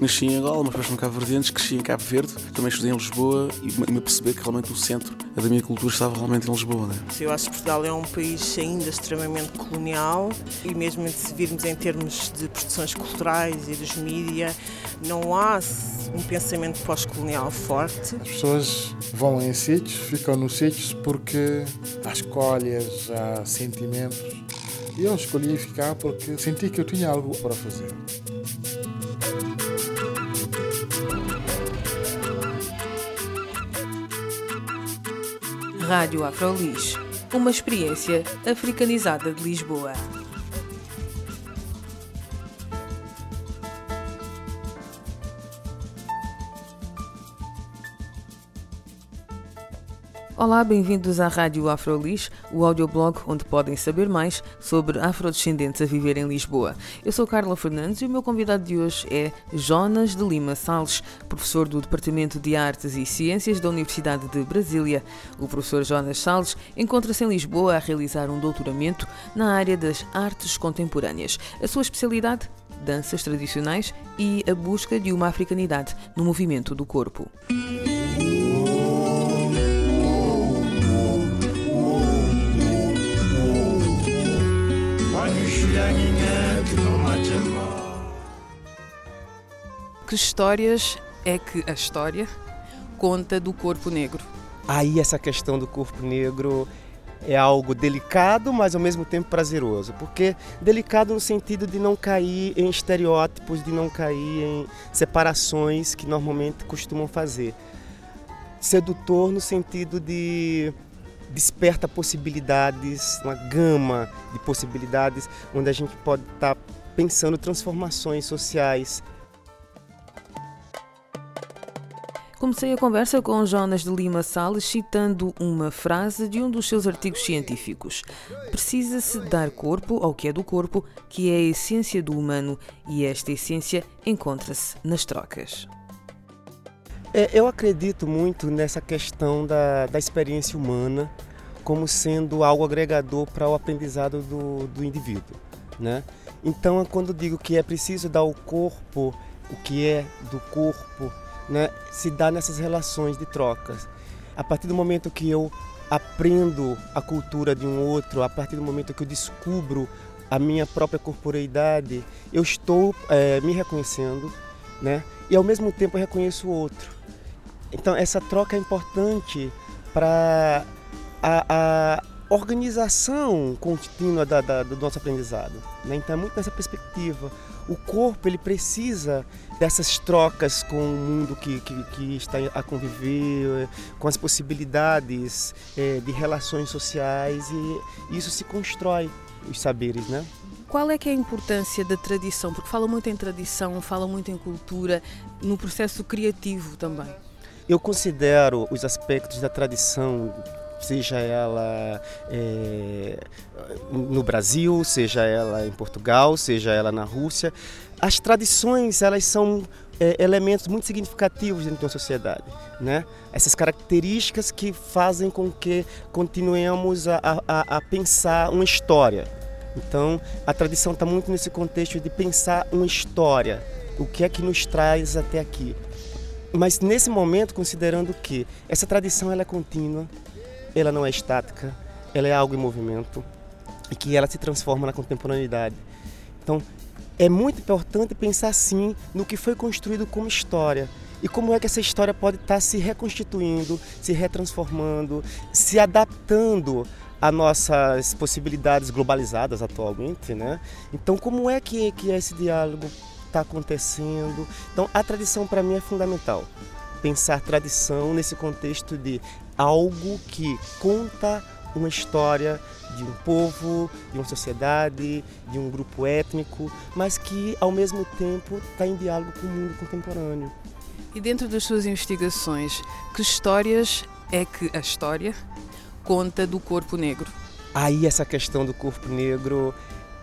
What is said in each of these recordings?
Nasci em Angola, mas depois no Cabo Verdeantes, cresci em Cabo Verde, também estudei em Lisboa e me perceber que realmente o centro da minha cultura estava realmente em Lisboa. Né? Eu acho que Portugal é um país ainda extremamente colonial e mesmo se virmos em termos de produções culturais e dos mídias, não há um pensamento pós-colonial forte. As pessoas vão em sítios, ficam nos sítios porque há escolhas, há sentimentos. Eu escolhi ficar porque senti que eu tinha algo para fazer. Rádio Afrolis, uma experiência africanizada de Lisboa. Olá, bem-vindos à Rádio Afrolis, o audioblog onde podem saber mais sobre afrodescendentes a viver em Lisboa. Eu sou Carla Fernandes e o meu convidado de hoje é Jonas de Lima Salles, professor do Departamento de Artes e Ciências da Universidade de Brasília. O professor Jonas Salles encontra-se em Lisboa a realizar um doutoramento na área das artes contemporâneas. A sua especialidade? Danças tradicionais e a busca de uma africanidade no movimento do corpo. Que histórias é que a história conta do corpo negro? Aí essa questão do corpo negro é algo delicado, mas ao mesmo tempo prazeroso. Porque delicado no sentido de não cair em estereótipos, de não cair em separações que normalmente costumam fazer. Sedutor no sentido de desperta possibilidades, uma gama de possibilidades onde a gente pode estar tá pensando transformações sociais. Comecei a conversa com Jonas de Lima Salles citando uma frase de um dos seus artigos científicos. Precisa-se dar corpo ao que é do corpo, que é a essência do humano, e esta essência encontra-se nas trocas. É, eu acredito muito nessa questão da, da experiência humana como sendo algo agregador para o aprendizado do, do indivíduo. Né? Então, quando digo que é preciso dar ao corpo o que é do corpo, né, se dá nessas relações de trocas. A partir do momento que eu aprendo a cultura de um outro, a partir do momento que eu descubro a minha própria corporeidade, eu estou é, me reconhecendo, né? E ao mesmo tempo eu reconheço o outro. Então, essa troca é importante para a, a, organização contínua da, da, do nosso aprendizado. Né? Então, é muito nessa perspectiva. O corpo ele precisa dessas trocas com o mundo que, que, que está a conviver, com as possibilidades é, de relações sociais e isso se constrói os saberes, né? Qual é que é a importância da tradição? Porque fala muito em tradição, fala muito em cultura, no processo criativo também. Eu considero os aspectos da tradição, seja ela é, no Brasil, seja ela em Portugal, seja ela na Rússia, as tradições elas são é, elementos muito significativos dentro de uma sociedade, né? Essas características que fazem com que continuemos a, a, a pensar uma história. Então, a tradição está muito nesse contexto de pensar uma história, o que é que nos traz até aqui. Mas nesse momento, considerando que essa tradição ela é contínua, ela não é estática, ela é algo em movimento e que ela se transforma na contemporaneidade. Então, é muito importante pensar sim no que foi construído como história e como é que essa história pode estar se reconstituindo, se retransformando, se adaptando a nossas possibilidades globalizadas atualmente, né? Então, como é que, que esse diálogo está acontecendo. Então, a tradição para mim é fundamental. Pensar tradição nesse contexto de algo que conta uma história de um povo, de uma sociedade, de um grupo étnico, mas que ao mesmo tempo está em diálogo com o mundo contemporâneo. E dentro das suas investigações, que histórias é que a história conta do corpo negro? Aí essa questão do corpo negro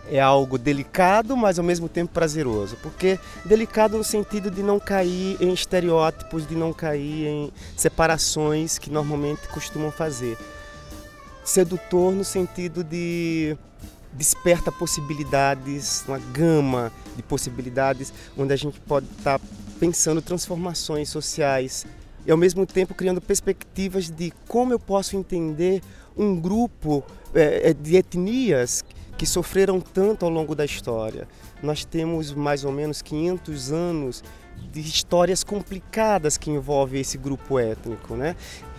é algo delicado, mas ao mesmo tempo prazeroso. Porque delicado no sentido de não cair em estereótipos, de não cair em separações que normalmente costumam fazer. Sedutor no sentido de desperta possibilidades, uma gama de possibilidades, onde a gente pode estar tá pensando transformações sociais e ao mesmo tempo criando perspectivas de como eu posso entender um grupo é, de etnias que sofreram tanto ao longo da história. Nós temos mais ou menos 500 anos de histórias complicadas que envolvem esse grupo étnico, né?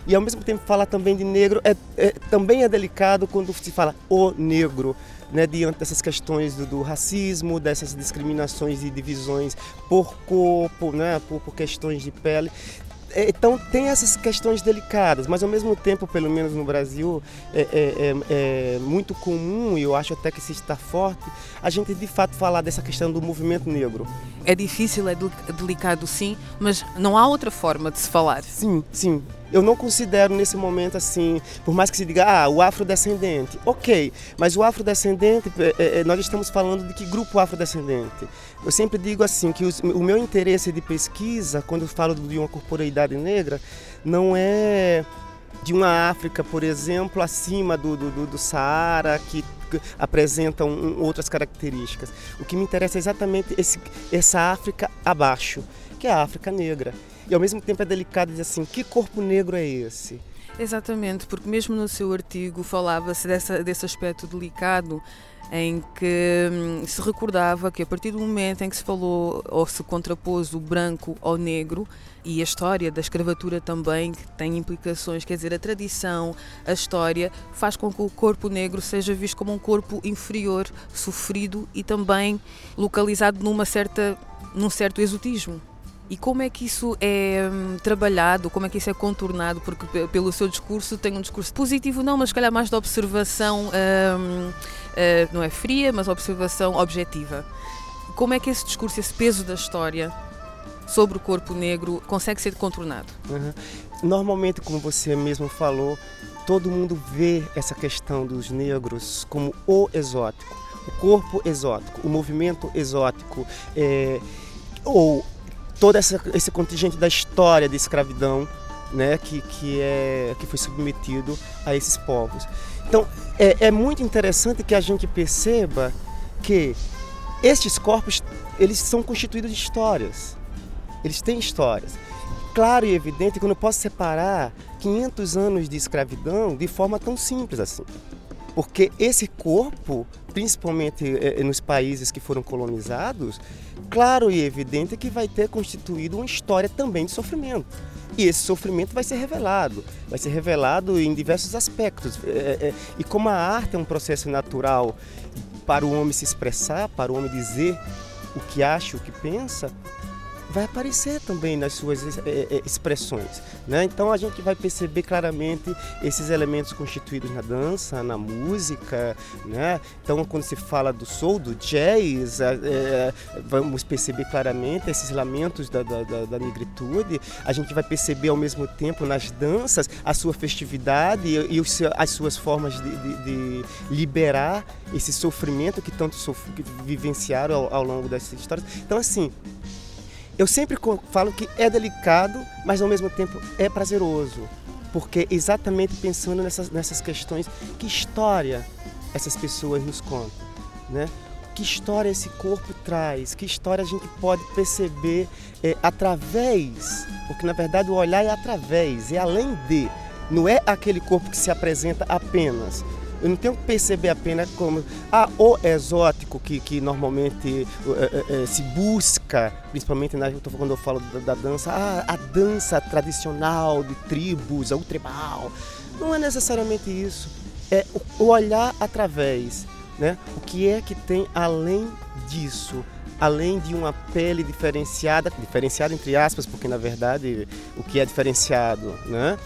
E ao mesmo tempo falar também de negro é, é também é delicado quando se fala o negro, né, diante dessas questões do, do, racismo, dessas discriminações e divisões por corpo, né, por, por questões de pele. É, então tem essas questões delicadas, mas ao mesmo tempo, pelo menos no Brasil, é, é, é, é muito comum, e eu acho até que se está forte, a gente de fato falar dessa questão do movimento negro. É difícil, é delicado sim, mas não há outra forma de se falar. Sim, sim. Eu não considero nesse momento assim, por mais que se diga, ah, o afrodescendente. Ok, mas o afrodescendente, é, é, nós estamos falando de que grupo afrodescendente? Eu sempre digo assim, que os, o meu interesse de pesquisa, quando eu falo de uma corporeidade negra, não é de uma África, por exemplo, acima do, do, do Saara, que apresentam outras características. O que me interessa é exatamente esse, essa África abaixo, que é a África negra. E ao mesmo tempo é delicado dizer assim, que corpo negro é esse? Exatamente, porque mesmo no seu artigo falava-se desse aspecto delicado em que hum, se recordava que a partir do momento em que se falou ou se contrapôs o branco ao negro e a história da escravatura também que tem implicações, quer dizer, a tradição, a história faz com que o corpo negro seja visto como um corpo inferior, sofrido e também localizado numa certa num certo exotismo. E como é que isso é hum, trabalhado, como é que isso é contornado? Porque pelo seu discurso tem um discurso positivo, não, mas se calhar mais de observação, uh, não é fria, mas observação objetiva. Como é que esse discurso, esse peso da história sobre o corpo negro consegue ser contornado? Uhum. Normalmente, como você mesmo falou, todo mundo vê essa questão dos negros como o exótico, o corpo exótico, o movimento exótico, é, ou todo essa, esse contingente da história de escravidão né, que, que, é, que foi submetido a esses povos. Então, é, é muito interessante que a gente perceba que estes corpos eles são constituídos de histórias. Eles têm histórias. Claro e evidente que eu não posso separar 500 anos de escravidão de forma tão simples assim. Porque esse corpo, principalmente eh, nos países que foram colonizados, claro e evidente que vai ter constituído uma história também de sofrimento. E esse sofrimento vai ser revelado, vai ser revelado em diversos aspectos. É, é, é, e como a arte é um processo natural para o homem se expressar, para o homem dizer o que acha, o que pensa, vai aparecer também nas suas é, é, expressões. Né? Então a gente vai perceber claramente esses elementos constituídos na dança, na música. Né? Então quando se fala do soul, do jazz, é, vamos perceber claramente esses lamentos da, da, da, da, negritude. A gente vai perceber ao mesmo tempo nas danças a sua festividade e, e as suas formas de, de, de, liberar esse sofrimento que tanto sof que vivenciaram ao, ao longo dessas histórias. Então assim, eu sempre falo que é delicado, mas ao mesmo tempo é prazeroso, porque exatamente pensando nessas, nessas questões, que história essas pessoas nos contam, né? Que história esse corpo traz? Que história a gente pode perceber é, através? Porque na verdade o olhar é através, é além de. Não é aquele corpo que se apresenta apenas, eu não tenho que perceber apenas como ah, o exótico que, que normalmente é, é, se busca, principalmente na, quando eu falo da, da dança, ah, a dança tradicional de tribos, o tribal. Não é necessariamente isso. É o olhar através. Né? O que é que tem além disso? além de uma pele diferenciada, diferenciada entre aspas, porque na verdade o que é diferenciado, né?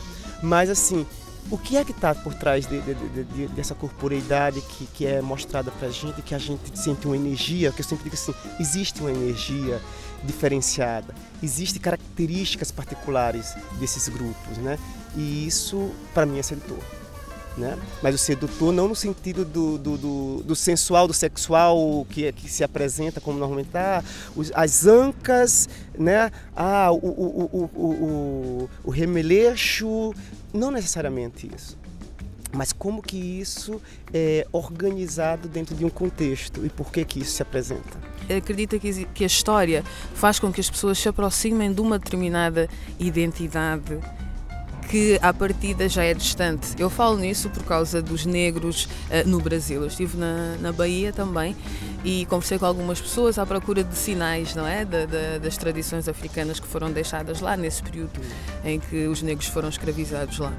Mas assim, o que é que está por trás de, de, de, dessa corporeidade que, que é mostrada para a gente, que a gente sente uma energia, que eu sempre digo assim, existe uma energia diferenciada, existem características particulares desses grupos, né? E isso, para mim, é sedutor. Né? Mas o sedutor não no sentido do, do, do, do sensual, do sexual que, que se apresenta como normalmente ah, os, as ancas, né? ah, o, o, o, o, o remeleixo, não necessariamente isso. mas como que isso é organizado dentro de um contexto e por que que isso se apresenta? Acredita que a história faz com que as pessoas se aproximem de uma determinada identidade que à partida já é distante. Eu falo nisso por causa dos negros uh, no Brasil. Eu estive na, na Bahia também e conversei com algumas pessoas à procura de sinais, não é? Da, da, das tradições africanas que foram deixadas lá nesse período em que os negros foram escravizados lá.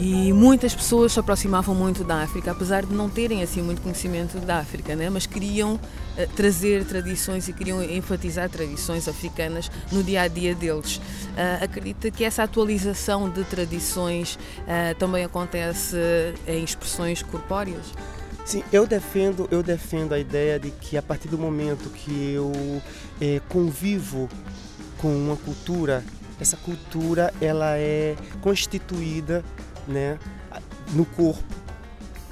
E muitas pessoas se aproximavam muito da África, apesar de não terem assim muito conhecimento da África, né? mas queriam uh, trazer tradições e queriam enfatizar tradições africanas no dia a dia deles. Uh, acredita que essa atualização de tradições uh, também acontece em expressões corpóreas? Sim, eu defendo, eu defendo a ideia de que a partir do momento que eu eh, convivo com uma cultura, essa cultura ela é constituída né, no corpo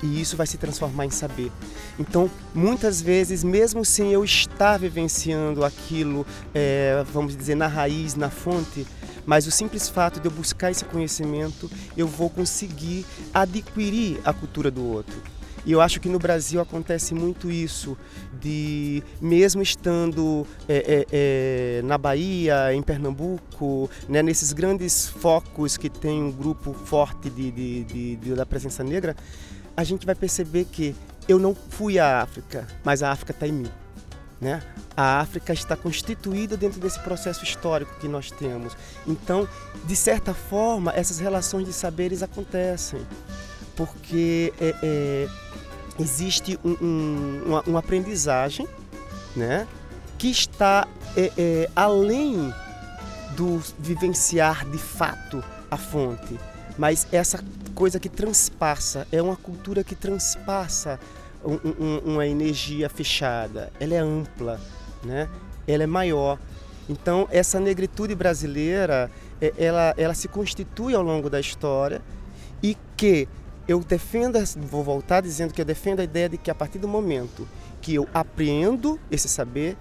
e isso vai se transformar em saber. Então, muitas vezes, mesmo sem eu estar vivenciando aquilo, é, vamos dizer, na raiz, na fonte, mas o simples fato de eu buscar esse conhecimento, eu vou conseguir adquirir a cultura do outro. E eu acho que no Brasil acontece muito isso, de mesmo estando é, é, é, na Bahia, em Pernambuco, né, nesses grandes focos que tem um grupo forte de, de, de, de, da presença negra, a gente vai perceber que eu não fui à África, mas a África está em mim. Né? A África está constituída dentro desse processo histórico que nós temos. Então, de certa forma, essas relações de saberes acontecem, porque é, é existe um, um, uma, uma, aprendizagem né, que está é, é, além do vivenciar de fato a fonte, mas essa coisa que transpassa, é uma cultura que transpassa um, uma energia fechada, ela é ampla, né? ela é maior. Então, essa negritude brasileira, é, ela, ela se constitui ao longo da história e que eu defendo, vou voltar dizendo que eu defendo a ideia de que a partir do momento que eu aprendo esse saber,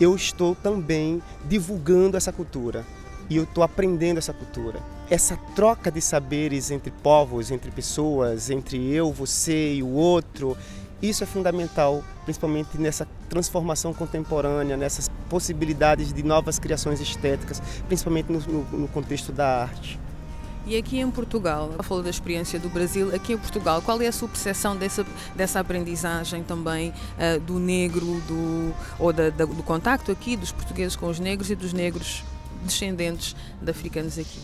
eu estou também divulgando essa cultura e eu estou aprendendo essa cultura. Essa troca de saberes entre povos, entre pessoas, entre eu, você e o outro, isso é fundamental, principalmente nessa transformação contemporânea, nessas possibilidades de novas criações estéticas, principalmente no, no, no contexto da arte. E aqui em Portugal, falou da experiência do Brasil, aqui em Portugal, qual é a sua percepção dessa, dessa aprendizagem também uh, do negro, do, ou da, da, do contacto aqui dos portugueses com os negros e dos negros descendentes de africanos aqui?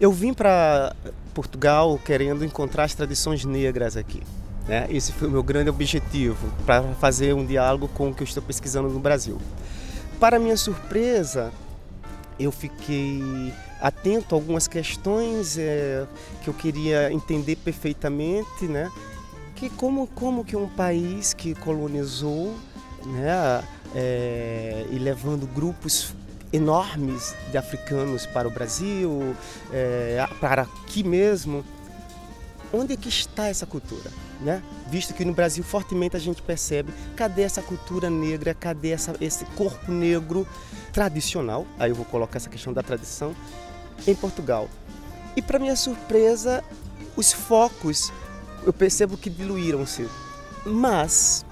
Eu vim para Portugal querendo encontrar as tradições negras aqui. Né? Esse foi o meu grande objetivo, para fazer um diálogo com o que eu estou pesquisando no Brasil. Para minha surpresa, eu fiquei atento a algumas questões é, que eu queria entender perfeitamente, né? Que como como que um país que colonizou, né? É, e levando grupos enormes de africanos para o Brasil, é, para aqui mesmo, onde é que está essa cultura? Né? Visto que no Brasil fortemente a gente percebe, cadê essa cultura negra, cadê essa, esse corpo negro tradicional? Aí eu vou colocar essa questão da tradição em Portugal. E para minha surpresa, os focos eu percebo que diluíram-se. Mas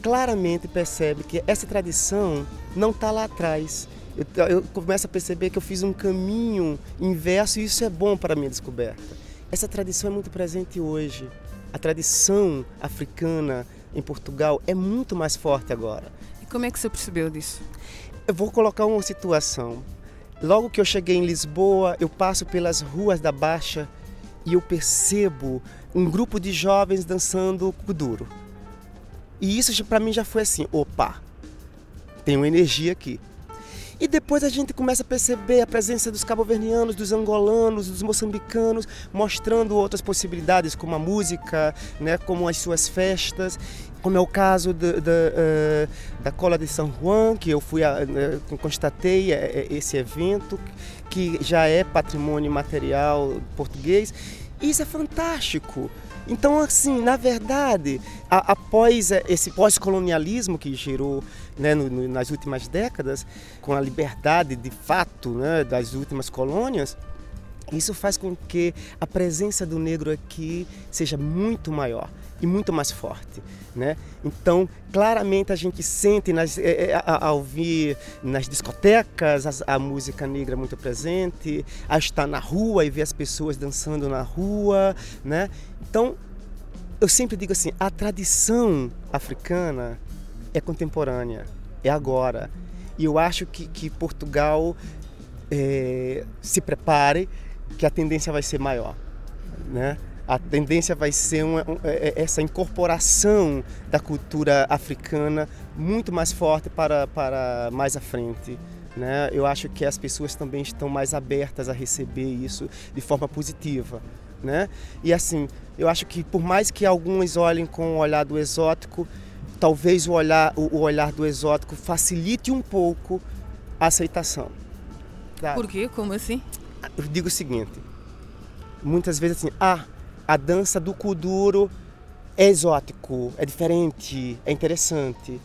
claramente percebe que essa tradição não está lá atrás. Eu, eu, começo a perceber que eu fiz um caminho inverso e isso é bom para a minha descoberta. Essa tradição é muito presente hoje. A tradição africana em Portugal é muito mais forte agora. E como é que você percebeu disso? Eu vou colocar uma situação. Logo que eu cheguei em Lisboa, eu passo pelas ruas da Baixa e eu percebo um grupo de jovens dançando kuduro. E isso para mim já foi assim, opa, tem uma energia aqui. E depois a gente começa a perceber a presença dos cabo-verdianos, dos angolanos, dos moçambicanos, mostrando outras possibilidades, como a música, né, como as suas festas como é o caso de, de, uh, da Cola de São Juan, que eu fui a, uh, constatei uh, esse evento, que já é patrimônio material português. Isso é fantástico. Então, assim, na verdade, a, após esse pós-colonialismo que gerou né, no, no, nas últimas décadas, com a liberdade de fato né, das últimas colônias, Isso faz com que a presença do negro aqui seja muito maior e muito mais forte. Né? Então, claramente a gente sente nas, é, é, a, a, ouvir nas discotecas a, a, música negra muito presente, a estar na rua e ver as pessoas dançando na rua. Né? Então, eu sempre digo assim: a tradição africana é contemporânea, é agora. E eu acho que, que Portugal é, se prepare, que a tendência vai ser maior. Né? a tendência vai ser uma, é, é, essa incorporação da cultura africana muito mais forte para, para mais à frente. Né? Eu acho que as pessoas também estão mais abertas a receber isso de forma positiva. Né? E assim, eu acho que por mais que alguns olhem com o olhar do exótico, talvez o olhar, o olhar do exótico facilite um pouco a aceitação. Tá? Por quê? Como assim? Eu digo o seguinte, muitas vezes assim, ah, a dança do kuduro é exótico, é diferente, é interessante,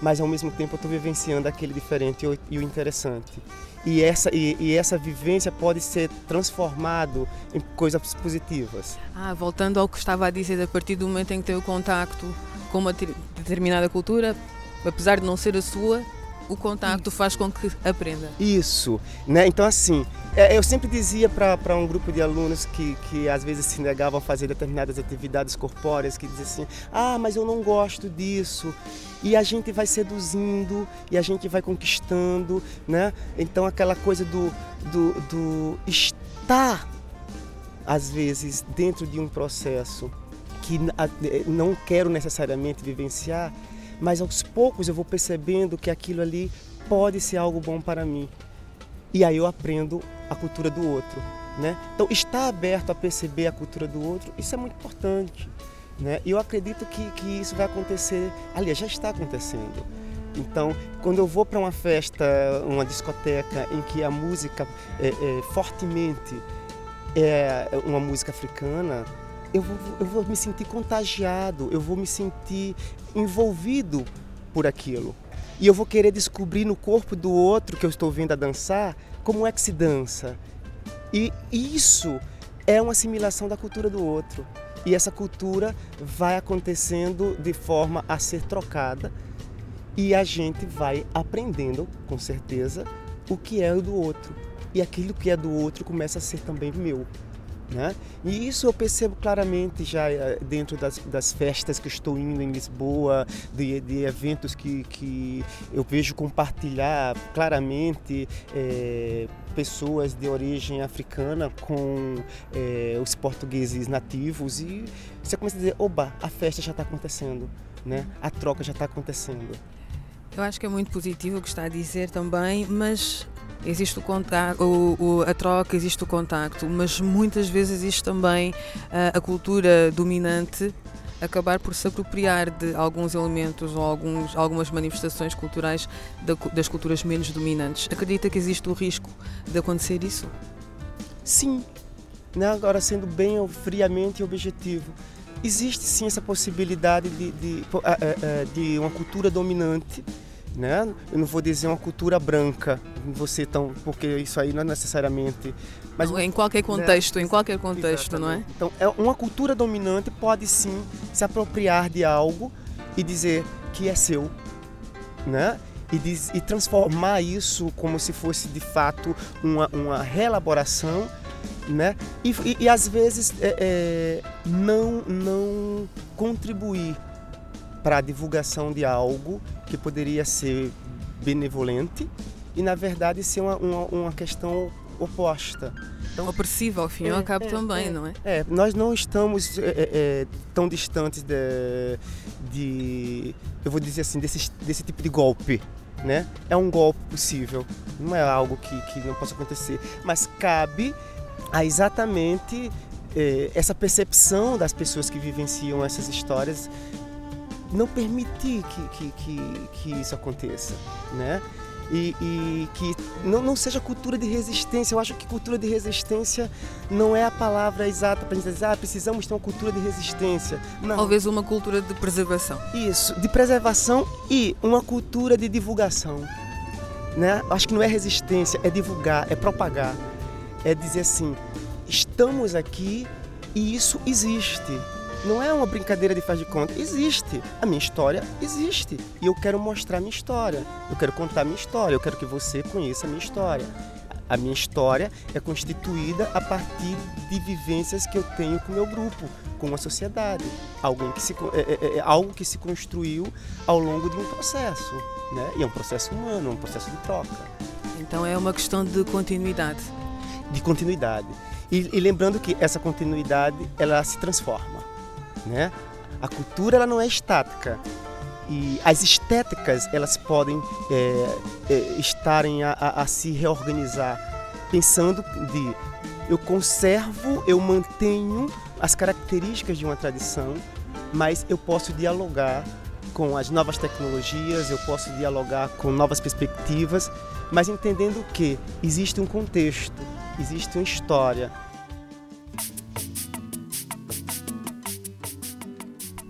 mas ao mesmo tempo eu estou vivenciando aquele diferente e o interessante. E essa, e, e, essa vivência pode ser transformado em coisas positivas. Ah, voltando ao que estava a dizer, a partir do momento em que tem o contacto com uma determinada cultura, apesar de não ser a sua, o contacto faz com que aprenda. Isso, né? Então assim, é, eu sempre dizia para um grupo de alunos que, que às vezes se negavam a fazer determinadas atividades corpóreas, que diziam assim, ah, mas eu não gosto disso. E a gente vai seduzindo e a gente vai conquistando, né? Então aquela coisa do, do, do estar, às vezes, dentro de um processo que não quero necessariamente vivenciar, mas aos poucos eu vou percebendo que aquilo ali pode ser algo bom para mim. E aí eu aprendo a cultura do outro. Né? Então, estar aberto a perceber a cultura do outro, isso é muito importante. Né? E eu acredito que, que isso vai acontecer, aliás, já está acontecendo. Então, quando eu vou para uma festa, uma discoteca em que a música é, é, fortemente é uma música africana, eu vou, eu vou me sentir contagiado, eu vou me sentir envolvido por aquilo. E eu vou querer descobrir no corpo do outro que eu estou vendo a dançar como é que se dança. E isso é uma assimilação da cultura do outro. E essa cultura vai acontecendo de forma a ser trocada e a gente vai aprendendo, com certeza, o que é o do outro. E aquilo que é do outro começa a ser também meu. Né? E isso eu percebo claramente já eh, dentro das, das festas que estou indo em Lisboa, de, de eventos que, que eu vejo compartilhar claramente é, pessoas de origem africana com é, os portugueses nativos e você começa a dizer, oba, a festa já está acontecendo, né? a troca já está acontecendo. Eu acho que é muito positivo o que está a dizer também, mas existe o contacto, o, o, a troca, existe o contacto, mas muitas vezes existe também a, a cultura dominante acabar por se apropriar de alguns elementos ou alguns, algumas manifestações culturais da, das culturas menos dominantes. Acredita que existe o risco de acontecer isso? Sim. Né? Agora, sendo bem friamente objetivo, existe sim essa possibilidade de, de, de uma cultura dominante né? Eu não vou dizer uma cultura branca, você tão, porque isso aí não é necessariamente. Mas não, em qualquer né? contexto, né? em qualquer contexto, Exatamente. não é? Então, é uma cultura dominante pode sim se apropriar de algo e dizer que é seu, né? E, diz, e transformar isso como se fosse de fato uma, uma reelaboração né? E, e, e às vezes é, é, não, não contribuir para a divulgação de algo que poderia ser benevolente e, na verdade, ser uma, uma, uma questão oposta. Então, Opressiva, ao fim e ao é, cabo, é, também, é, não é? É, nós não estamos é, é, é, tão distantes de, de, eu vou dizer assim, desse, desse tipo de golpe. Né? É um golpe possível, não é algo que, que não possa acontecer, mas cabe a exatamente essa percepção das pessoas que vivenciam essas histórias não permitir que, que, que, que isso aconteça, né? E, e, que não, não seja cultura de resistência. Eu acho que cultura de resistência não é a palavra exata para dizer, ah, precisamos ter uma cultura de resistência. Não. Talvez uma cultura de preservação. Isso, de preservação e uma cultura de divulgação. Né? Acho que não é resistência, é divulgar, é propagar. é dizer assim: estamos aqui e isso existe. Não é uma brincadeira de faz de conta. Existe. A minha história existe. E eu quero mostrar a minha história. Eu quero contar a minha história. Eu quero que você conheça a minha história. A minha história é constituída a partir de vivências que eu tenho com o meu grupo, com a sociedade. Algo que se, é, é, é algo que se construiu ao longo de um processo. Né? E é um processo humano, um processo de troca. Então é uma questão de continuidade. De continuidade. E, e lembrando que essa continuidade ela se transforma. Né? A cultura ela não é estática e as estéticas elas podem é, é, estarem a, a, a, se reorganizar pensando de eu conservo, eu mantenho as características de uma tradição, mas eu posso dialogar com as novas tecnologias, eu posso dialogar com novas perspectivas, mas entendendo que existe um contexto, existe uma história,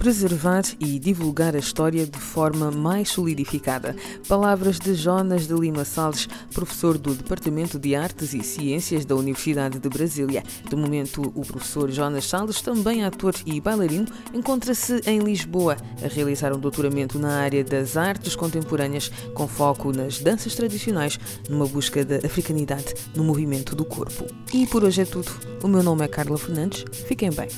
preservar e divulgar a história de forma mais solidificada. Palavras de Jonas de Lima Salles, professor do Departamento de Artes e Ciências da Universidade de Brasília. De momento, o professor Jonas Salles, também ator e bailarino, encontra-se em Lisboa a realizar um doutoramento na área das artes contemporâneas, com foco nas danças tradicionais, numa busca da africanidade no movimento do corpo. E por hoje é tudo. O meu nome é Carla Fernandes. Fiquem bem.